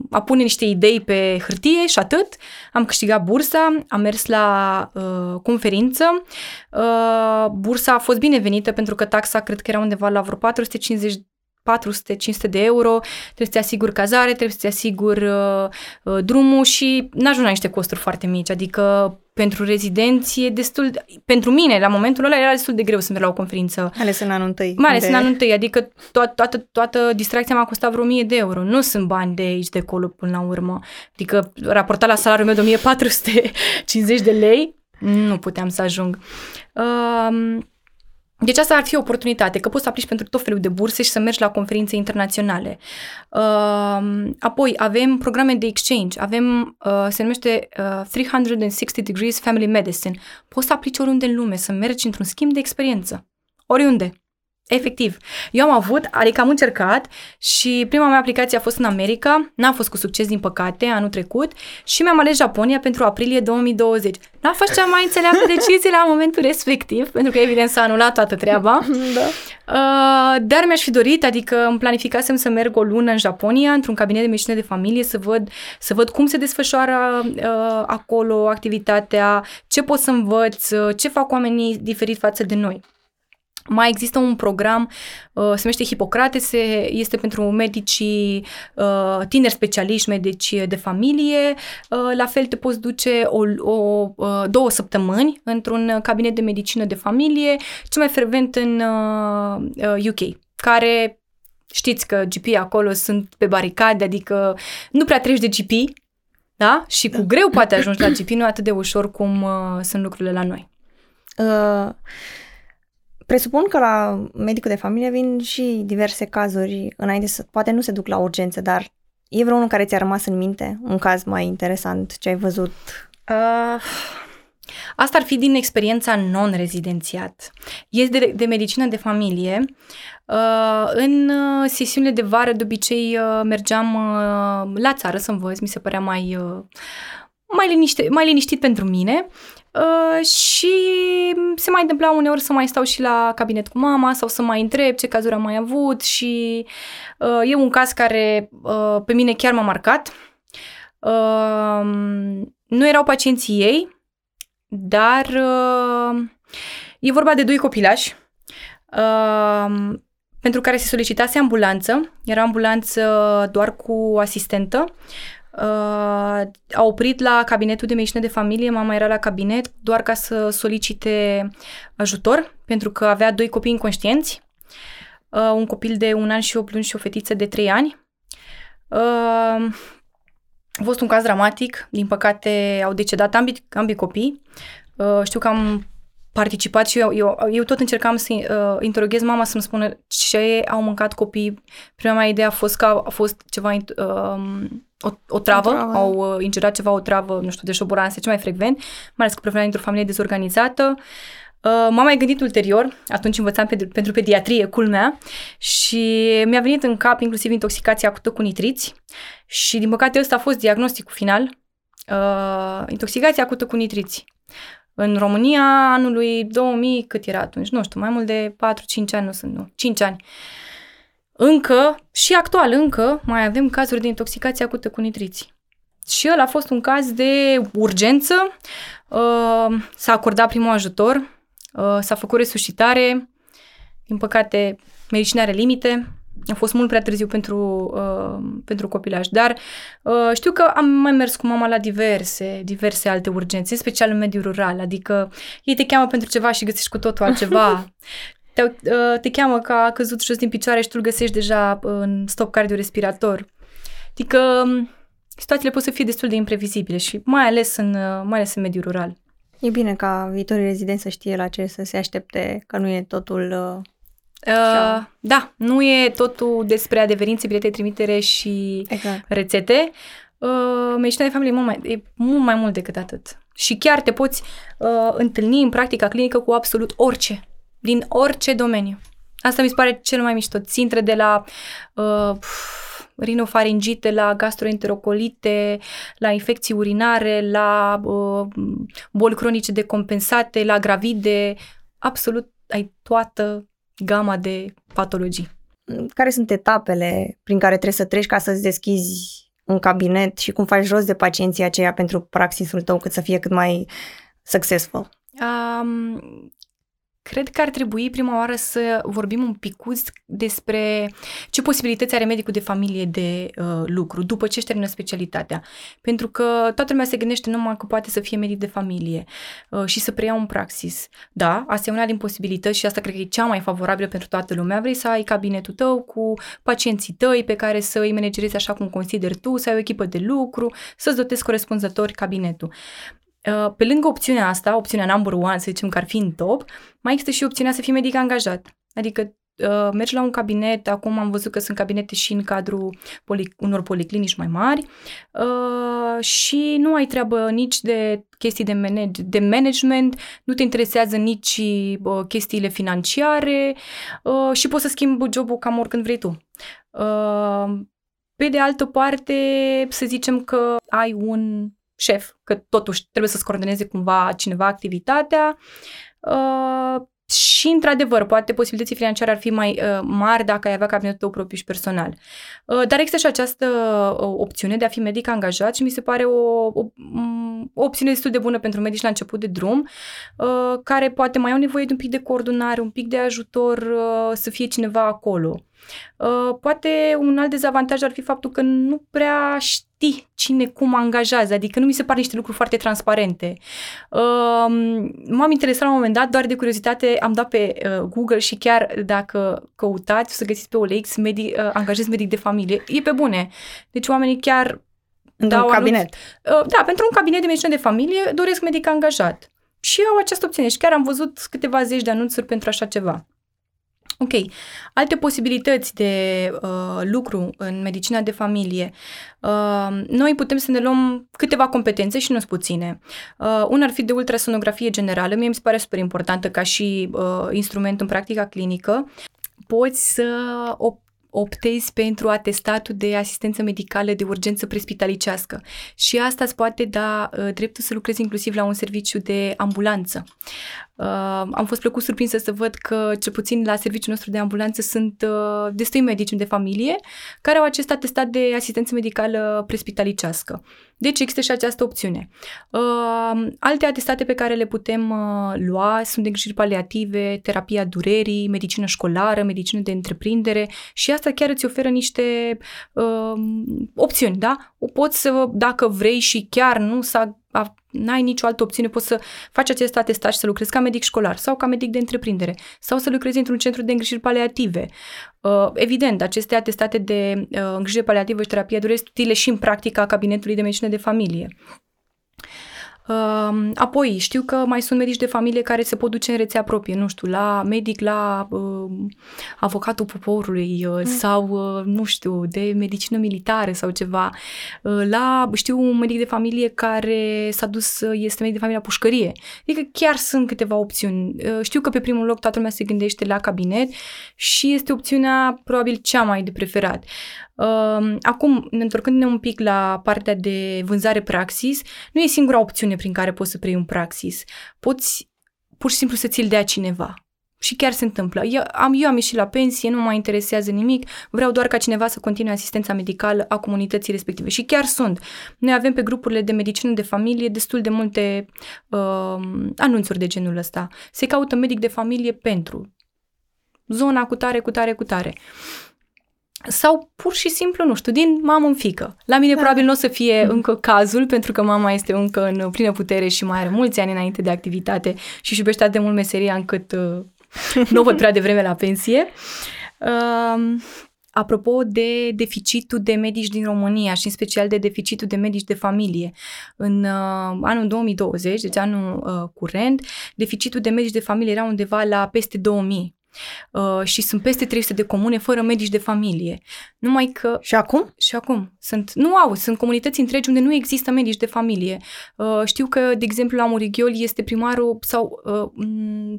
a pune niște idei pe hârtie și atât. Am câștigat bursa, am mers la uh, conferință. Uh, bursa a fost binevenită pentru că taxa cred că era undeva la vreo 450 400-500 de euro, trebuie să te asiguri cazare, trebuie să te asiguri uh, uh, drumul și n-ajung la niște costuri foarte mici, adică pentru rezidenție destul, de, pentru mine la momentul ăla era destul de greu să merg la o conferință. Mai ales în anul întâi. Mai ales de... în anul întâi, adică to- toată, toată distracția m-a costat vreo 1000 de euro. Nu sunt bani de aici, de acolo până la urmă. Adică raportat la salariul meu de 1450 de lei, nu puteam să ajung. Uh, deci asta ar fi o oportunitate, că poți să aplici pentru tot felul de burse și să mergi la conferințe internaționale. Uh, apoi avem programe de exchange, avem, uh, se numește uh, 360 Degrees Family Medicine. Poți să aplici oriunde în lume, să mergi într-un schimb de experiență. Oriunde. Efectiv. Eu am avut, adică am încercat și prima mea aplicație a fost în America, n-a fost cu succes din păcate anul trecut și mi-am ales Japonia pentru aprilie 2020. N-a fost cea mai înțeleaptă decizie la momentul respectiv, pentru că evident s-a anulat toată treaba. da. Uh, dar mi-aș fi dorit, adică îmi planificasem să merg o lună în Japonia, într-un cabinet de medicină de familie, să văd, să văd cum se desfășoară uh, acolo activitatea, ce pot să învăț, uh, ce fac oamenii diferit față de noi. Mai există un program, uh, se numește Hipocrates, este pentru medicii uh, tineri specialiști, medici de familie. Uh, la fel te poți duce o, o, două săptămâni într-un cabinet de medicină de familie, cel mai frecvent în UK, care știți că GP acolo sunt pe baricade, adică nu prea treci de GP, da? Și cu da. greu poate ajungi la GP, nu atât de ușor cum uh, sunt lucrurile la noi. Uh, presupun că la medicul de familie vin și diverse cazuri înainte să, poate nu se duc la urgență, dar e vreunul care ți-a rămas în minte? Un caz mai interesant ce ai văzut? Uh, Asta ar fi din experiența non-rezidențiat. Este de, de medicină de familie. Uh, în uh, sesiunile de vară, de obicei, uh, mergeam uh, la țară să învăț, mi se părea mai, uh, mai, liniște, mai liniștit pentru mine. Uh, și se mai întâmpla uneori să mai stau și la cabinet cu mama sau să mai întreb ce cazuri am mai avut și uh, e un caz care uh, pe mine chiar m-a marcat. Uh, nu erau pacienții ei, dar uh, e vorba de doi copilași uh, pentru care se solicitase ambulanță. Era ambulanță doar cu asistentă. Uh, a oprit la cabinetul de medicină de familie, mama era la cabinet doar ca să solicite ajutor, pentru că avea doi copii inconștienți, uh, un copil de un an și opt luni și o fetiță de trei ani. Uh, a fost un caz dramatic, din păcate au decedat ambii, ambii copii. Uh, știu că am participat și eu, eu, eu tot încercam să uh, interoghez mama să-mi spună ce au mâncat copii. Prima mea idee a fost că a fost ceva, uh, o, o travă, o travă, au uh, ingerat ceva, o travă, nu știu, de șoboranțe, ce mai frecvent, mai ales că proveneam dintr-o familie dezorganizată. Uh, m-am mai gândit ulterior, atunci învățam pe, pentru pediatrie, culmea, și mi-a venit în cap inclusiv intoxicația acută cu nitriți și din păcate ăsta a fost diagnosticul final, uh, intoxicația acută cu nitriți. În România, anului 2000, cât era atunci? Nu știu, mai mult de 4-5 ani, nu sunt, nu, 5 ani. Încă, și actual încă, mai avem cazuri de intoxicație acută cu nitriți. Și ăla a fost un caz de urgență, uh, s-a acordat primul ajutor, uh, s-a făcut resuscitare, din păcate medicina are limite, a fost mult prea târziu pentru, uh, pentru copilaj, dar uh, știu că am mai mers cu mama la diverse, diverse alte urgențe, în special în mediul rural, adică ei te cheamă pentru ceva și găsești cu totul altceva. te, uh, te cheamă că a căzut jos din picioare și tu îl găsești deja în stop cardiorespirator. Adică um, situațiile pot să fie destul de imprevizibile și mai ales în, uh, mai ales în mediul rural. E bine ca viitorii rezidenți să știe la ce să se aștepte, că nu e totul uh, Uh, da, nu e totul despre adeverințe, bilete trimitere și exact. rețete. Uh, medicina de familie e mult, mai, e mult mai mult decât atât. Și chiar te poți uh, întâlni în practica clinică cu absolut orice, din orice domeniu. Asta mi se pare cel mai mișto. Țintre de la uh, rinofaringite, la gastroenterocolite, la infecții urinare, la uh, boli cronice decompensate, la gravide, absolut ai toată gama de patologii. Care sunt etapele prin care trebuie să treci ca să-ți deschizi un cabinet și cum faci rost de pacienții aceia pentru praxisul tău cât să fie cât mai successful? Um, Cred că ar trebui prima oară să vorbim un picuț despre ce posibilități are medicul de familie de uh, lucru după ce își termină specialitatea. Pentru că toată lumea se gândește numai că poate să fie medic de familie uh, și să preia un praxis. Da, asta e una din posibilități și asta cred că e cea mai favorabilă pentru toată lumea. Vrei să ai cabinetul tău cu pacienții tăi pe care să îi managerezi așa cum consideri tu, să ai o echipă de lucru, să-ți dotezi corespunzător cabinetul. Uh, pe lângă opțiunea asta, opțiunea number one, să zicem că ar fi în top, mai există și opțiunea să fii medic angajat. Adică uh, mergi la un cabinet, acum am văzut că sunt cabinete și în cadrul poli- unor policlinici mai mari uh, și nu ai treabă nici de chestii de, manage- de management, nu te interesează nici uh, chestiile financiare uh, și poți să schimbi jobul cam oricând vrei tu. Uh, pe de altă parte, să zicem că ai un șef, că totuși trebuie să-ți coordoneze cumva cineva activitatea. Uh, și, într-adevăr, poate posibilității financiare ar fi mai uh, mari dacă ai avea cabinetul tău propriu și personal. Uh, dar există și această uh, opțiune de a fi medic angajat și mi se pare o, o, o opțiune destul de bună pentru medici la început de drum, uh, care poate mai au nevoie de un pic de coordonare, un pic de ajutor uh, să fie cineva acolo. Uh, poate un alt dezavantaj ar fi faptul că nu prea știi cine cum angajează, adică nu mi se par niște lucruri foarte transparente. Uh, m-am interesat la un moment dat, doar de curiozitate, am dat pe uh, Google și chiar dacă căutați, o să găsiți pe OLX, medi- angajez medic de familie. E pe bune. Deci oamenii chiar Într-un cabinet. Anunț, da, pentru un cabinet de medicină de familie doresc medic angajat. Și au această opțiune și chiar am văzut câteva zeci de anunțuri pentru așa ceva. Ok. Alte posibilități de uh, lucru în medicina de familie. Uh, noi putem să ne luăm câteva competențe și nu sunt puține. Uh, una ar fi de ultrasonografie generală. Mie mi se pare super importantă ca și uh, instrument în practica clinică. Poți să op- optezi pentru atestatul de asistență medicală de urgență prespitalicească și asta îți poate da uh, dreptul să lucrezi inclusiv la un serviciu de ambulanță. Uh, am fost plăcut surprinsă să văd că, cel puțin la serviciul nostru de ambulanță, sunt uh, destui medici de familie care au acest atestat de asistență medicală prespitalicească. Deci există și această opțiune. Uh, alte atestate pe care le putem uh, lua sunt îngrijiri paliative, terapia durerii, medicină școlară, medicină de întreprindere și asta chiar îți oferă niște uh, opțiuni, da? O poți să, dacă vrei și chiar nu s-a n-ai nicio altă opțiune, poți să faci acest atestat și să lucrezi ca medic școlar sau ca medic de întreprindere sau să lucrezi într-un centru de îngrijiri paliative. Uh, evident, aceste atestate de uh, îngrijire paliativă și terapie durere sunt utile și în practica cabinetului de medicină de familie. Uh, apoi, știu că mai sunt medici de familie care se pot duce în rețea proprie, nu știu, la medic, la uh, avocatul poporului uh, mm. sau, uh, nu știu, de medicină militară sau ceva. Uh, la, știu, un medic de familie care s-a dus, uh, este medic de familie la pușcărie. Adică chiar sunt câteva opțiuni. Uh, știu că pe primul loc toată lumea se gândește la cabinet și este opțiunea probabil cea mai de preferat. Uh, acum, întorcându-ne un pic la partea de vânzare praxis, nu e singura opțiune prin care poți să preiei un praxis. Poți pur și simplu să ți-l dea cineva. Și chiar se întâmplă. Eu am, eu am ieșit la pensie, nu mă interesează nimic, vreau doar ca cineva să continue asistența medicală a comunității respective. Și chiar sunt. Noi avem pe grupurile de medicină de familie destul de multe uh, anunțuri de genul ăsta. Se caută medic de familie pentru zona cu tare, cu tare, cu tare. Uh, sau pur și simplu, nu știu, din mamă în fică. La mine da. probabil nu o să fie încă cazul, pentru că mama este încă în plină putere și mai are mulți ani înainte de activitate și își iubește atât de mult meseria încât uh, nu o văd prea devreme la pensie. Uh, apropo de deficitul de medici din România și în special de deficitul de medici de familie. În uh, anul 2020, deci anul uh, curent, deficitul de medici de familie era undeva la peste 2000 Uh, și sunt peste 300 de comune fără medici de familie. Numai că... Și acum? Și acum. Sunt, nu au, sunt comunități întregi unde nu există medici de familie. Uh, știu că, de exemplu, la Murighiol este primarul sau uh,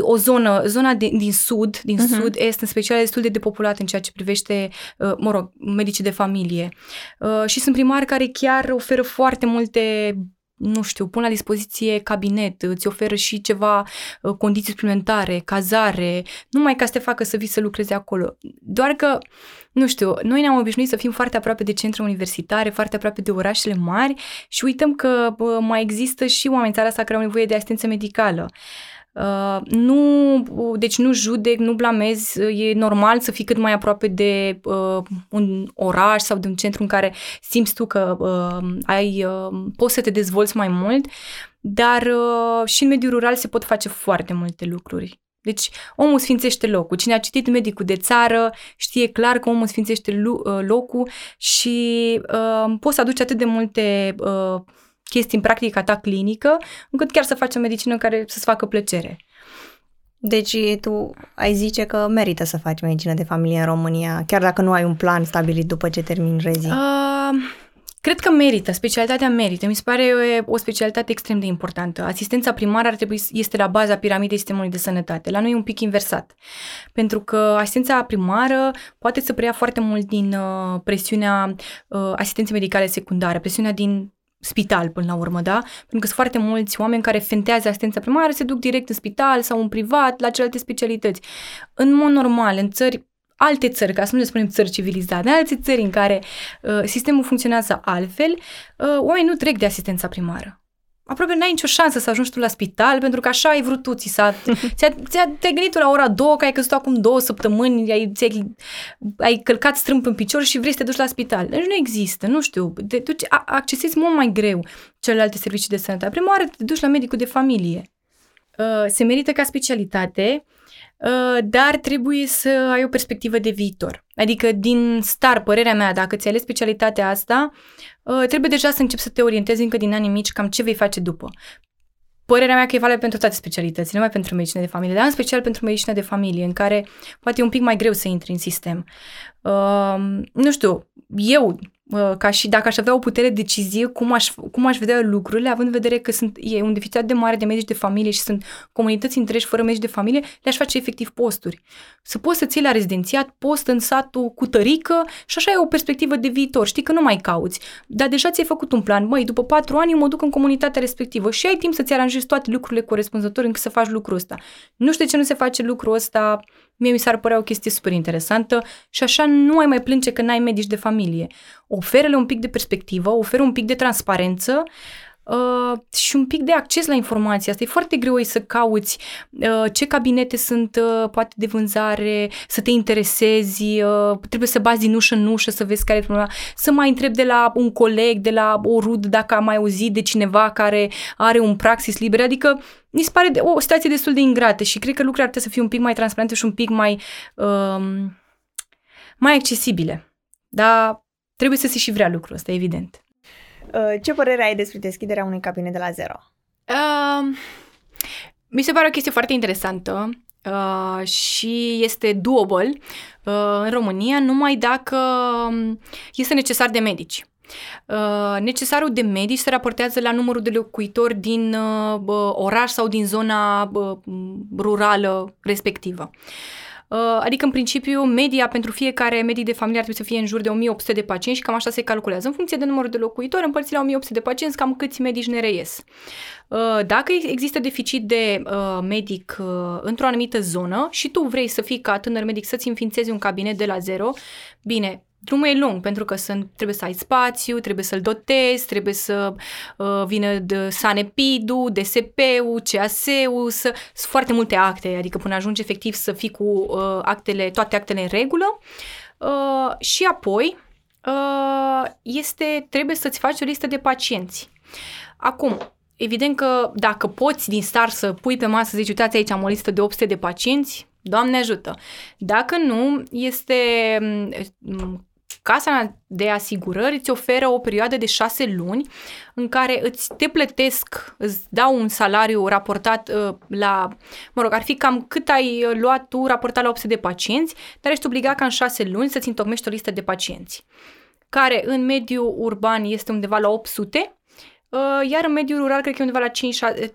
o zonă, zona din, din sud, din uh-huh. sud-est, în special, destul de depopulată în ceea ce privește, uh, mă rog, medicii de familie. Uh, și sunt primari care chiar oferă foarte multe nu știu, pun la dispoziție cabinet, îți oferă și ceva uh, condiții suplimentare, cazare, numai ca să te facă să vii să lucrezi acolo. Doar că, nu știu, noi ne-am obișnuit să fim foarte aproape de centre universitare, foarte aproape de orașele mari și uităm că bă, mai există și oameni țara asta care au nevoie de asistență medicală. Uh, Uh, nu, deci nu judec, nu blamez, e normal să fii cât mai aproape de uh, un oraș sau de un centru în care simți tu că uh, ai, uh, poți să te dezvolți mai mult, dar uh, și în mediul rural se pot face foarte multe lucruri. Deci omul sfințește locul. Cine a citit medicul de țară știe clar că omul sfințește uh, locul și uh, poți să aduci atât de multe uh, chestii în practica ta clinică, încât chiar să faci o medicină care să-ți facă plăcere. Deci tu ai zice că merită să faci medicină de familie în România, chiar dacă nu ai un plan stabilit după ce termin rezi? Uh, cred că merită, specialitatea merită. Mi se pare o, o specialitate extrem de importantă. Asistența primară ar trebui este la baza piramidei sistemului de sănătate. La noi e un pic inversat. Pentru că asistența primară poate să preia foarte mult din uh, presiunea uh, asistenței medicale secundare, presiunea din spital până la urmă, da? Pentru că sunt foarte mulți oameni care fentează asistența primară, se duc direct în spital sau în privat, la celelalte specialități. În mod normal, în țări alte țări, ca să nu le spunem țări civilizate, alte țări în care uh, sistemul funcționează altfel, uh, oamenii nu trec de asistența primară aproape n-ai nicio șansă să ajungi tu la spital, pentru că așa ai vrut tu, ți s-a, ți-a, ți-a, te-ai gândit tu la ora două, că ai căzut acum două săptămâni, ai, ai, ai călcat strâmb în picior și vrei să te duci la spital. Deci nu există, nu știu, te duci, accesezi mult mai greu celelalte servicii de sănătate. Prima oară te duci la medicul de familie. Uh, se merită ca specialitate, uh, dar trebuie să ai o perspectivă de viitor. Adică din star, părerea mea, dacă ți-ai ales specialitatea asta, uh, trebuie deja să începi să te orientezi încă din anii mici cam ce vei face după. Părerea mea că e valabil pentru toate specialitățile, nu numai pentru medicină de familie, dar în special pentru medicină de familie, în care poate e un pic mai greu să intri în sistem. Uh, nu știu, eu ca și dacă aș avea o putere decizie, cum aș, cum aș vedea lucrurile, având în vedere că sunt, e un deficit de mare de medici de familie și sunt comunități întregi fără medici de familie, le-aș face efectiv posturi. Să poți să ții la rezidențiat post în satul cu tărică și așa e o perspectivă de viitor. Știi că nu mai cauți, dar deja ți-ai făcut un plan. Măi, după patru ani mă duc în comunitatea respectivă și ai timp să-ți aranjezi toate lucrurile corespunzătoare încât să faci lucrul ăsta. Nu știu de ce nu se face lucrul ăsta Mie mi s-ar părea o chestie super interesantă și așa nu ai mai plânge că n-ai medici de familie. Oferă-le un pic de perspectivă, oferă un pic de transparență uh, și un pic de acces la informații. Asta e foarte greu să cauți uh, ce cabinete sunt uh, poate de vânzare, să te interesezi, uh, trebuie să bazi din ușă în ușă să vezi care e problema, să mai întrebi de la un coleg, de la o rud dacă a mai auzit de cineva care are un praxis liber, adică mi se pare de, o situație destul de ingrată și cred că lucrurile ar trebui să fie un pic mai transparente și un pic mai, um, mai accesibile. Dar trebuie să se și vrea lucrul ăsta, evident. Uh, ce părere ai despre deschiderea unui cabinet de la zero? Uh, mi se pare o chestie foarte interesantă uh, și este doable uh, în România numai dacă um, este necesar de medici. Uh, necesarul de medici se raportează la numărul de locuitori din uh, oraș sau din zona uh, rurală respectivă. Adică, în principiu, media pentru fiecare medic de familie ar trebui să fie în jur de 1800 de pacienți și cam așa se calculează. În funcție de numărul de locuitori, împărțit la 1800 de pacienți, cam câți medici ne reies. Dacă există deficit de medic într-o anumită zonă și tu vrei să fii ca tânăr medic să-ți înființezi un cabinet de la zero, bine, drumul e lung pentru că sunt, trebuie să ai spațiu, trebuie să-l dotezi, trebuie să uh, vină de SANEPID-ul, DSP-ul, CAS-ul, să, sunt foarte multe acte, adică până ajungi efectiv să fii cu uh, actele, toate actele în regulă. Uh, și apoi uh, este, trebuie să-ți faci o listă de pacienți. Acum, evident că dacă poți din start să pui pe masă, zici, uitați aici am o listă de 800 de pacienți, Doamne ajută! Dacă nu, este mm, Casa de asigurări îți oferă o perioadă de șase luni în care îți te plătesc, îți dau un salariu raportat uh, la, mă rog, ar fi cam cât ai uh, luat tu raportat la 800 de pacienți, dar ești obligat ca în șase luni să-ți întocmești o listă de pacienți, care în mediul urban este undeva la 800, uh, iar în mediul rural cred că e undeva la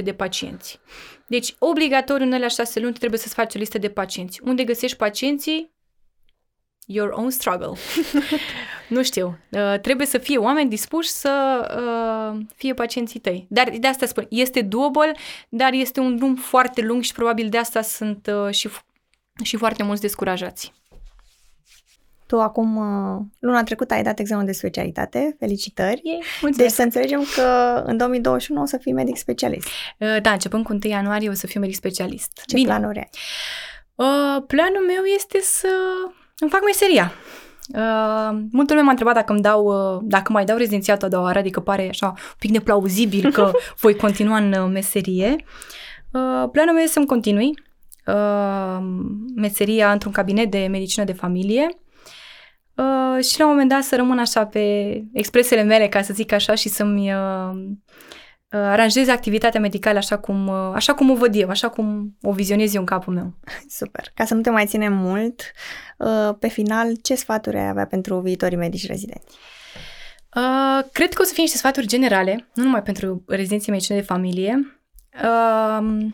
500-600 de pacienți. Deci, obligatoriu în alea șase luni trebuie să-ți faci o listă de pacienți. Unde găsești pacienții? Your own struggle. nu știu. Uh, trebuie să fie oameni dispuși să uh, fie pacienții tăi. Dar de asta spun, este doable, dar este un drum foarte lung și probabil de asta sunt uh, și, și foarte mulți descurajați. Tu acum, uh, luna trecută, ai dat examenul de specialitate. Felicitări! Ei, deci să înțelegem că în 2021 o să fii medic specialist. Uh, da, începând cu 1 ianuarie o să fiu medic specialist. Ce Bine. planuri ai? Uh, planul meu este să îmi fac meseria. Uh, multă lume m-a întrebat dacă îmi dau, uh, dacă mai dau rezidențiatul a doua oară, adică pare așa un pic neplauzibil că voi continua în uh, meserie. Uh, planul meu este să-mi continui uh, meseria într-un cabinet de medicină de familie uh, și la un moment dat să rămân așa pe expresele mele, ca să zic așa, și să-mi uh, Uh, aranjez activitatea medicală așa cum, uh, așa cum o văd eu, așa cum o vizionez eu în capul meu. Super. Ca să nu te mai ținem mult, uh, pe final, ce sfaturi ai avea pentru viitorii medici rezidenți? Uh, cred că o să fie niște sfaturi generale, nu numai pentru rezidenții medicină de familie. Uh,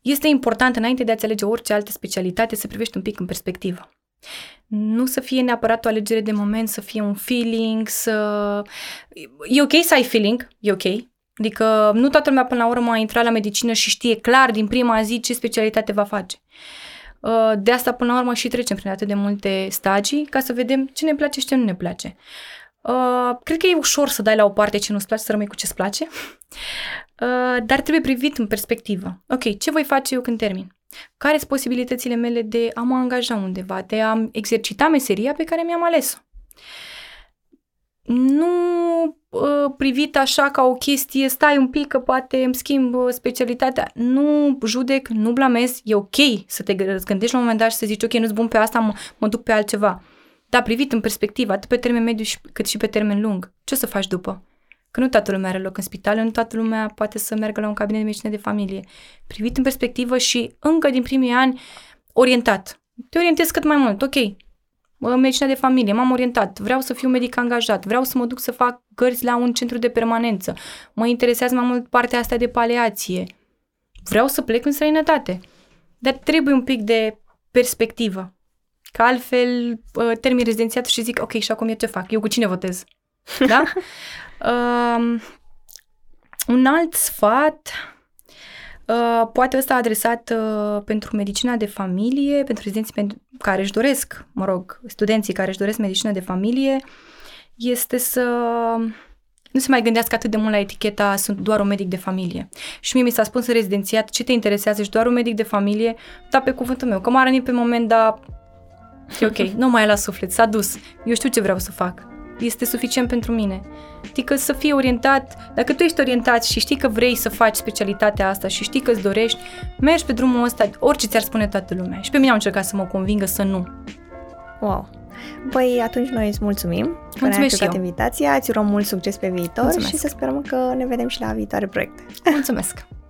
este important, înainte de a-ți alege orice altă specialitate, să privești un pic în perspectivă. Nu să fie neapărat o alegere de moment, să fie un feeling, să... E ok să ai feeling, e ok, Adică nu toată lumea până la urmă a intrat la medicină și știe clar din prima zi ce specialitate va face. Uh, de asta, până la urmă, și trecem prin atât de multe stagii ca să vedem ce ne place și ce nu ne place. Uh, cred că e ușor să dai la o parte ce nu-ți place, să rămâi cu ce-ți place, uh, dar trebuie privit în perspectivă. Ok, ce voi face eu când termin? Care sunt posibilitățile mele de a mă angaja undeva, de a exercita meseria pe care mi-am ales-o? Nu uh, privit așa ca o chestie, stai un pic că poate îmi schimb uh, specialitatea. Nu judec, nu blamez, e ok să te gândești la un moment dat și să zici ok, nu-ți bun pe asta, mă, mă duc pe altceva. Dar privit în perspectivă, atât pe termen mediu cât și pe termen lung, ce o să faci după? Că nu toată lumea are loc în spital, nu toată lumea poate să meargă la un cabinet de medicină de familie. Privit în perspectivă și încă din primii ani orientat. Te orientezi cât mai mult, ok. Medicina de familie, m-am orientat, vreau să fiu medic angajat, vreau să mă duc să fac gărzi la un centru de permanență, mă interesează mai mult partea asta de paleație, vreau să plec în străinătate. Dar trebuie un pic de perspectivă. Că altfel termin rezidențiatul și zic, ok, și acum eu ce fac? Eu cu cine votez? Da? Uh, un alt sfat, uh, poate ăsta adresat uh, pentru medicina de familie, pentru rezidenții care își doresc, mă rog, studenții care își doresc medicina de familie, este să nu se mai gândească atât de mult la eticheta sunt doar un medic de familie. Și mie mi s-a spus în rezidențiat ce te interesează, ești doar un medic de familie, da pe cuvântul meu, că m-a rănit pe moment, dar e ok, nu mai e la suflet, s-a dus, eu știu ce vreau să fac este suficient pentru mine. Adică să fii orientat, dacă tu ești orientat și știi că vrei să faci specialitatea asta și știi că îți dorești, mergi pe drumul ăsta, orice ți-ar spune toată lumea. Și pe mine au încercat să mă convingă să nu. Wow! Păi atunci noi îți mulțumim Mulțumesc că ne-ai invitația, îți urăm mult succes pe viitor Mulțumesc. și să sperăm că ne vedem și la viitoare proiecte. Mulțumesc!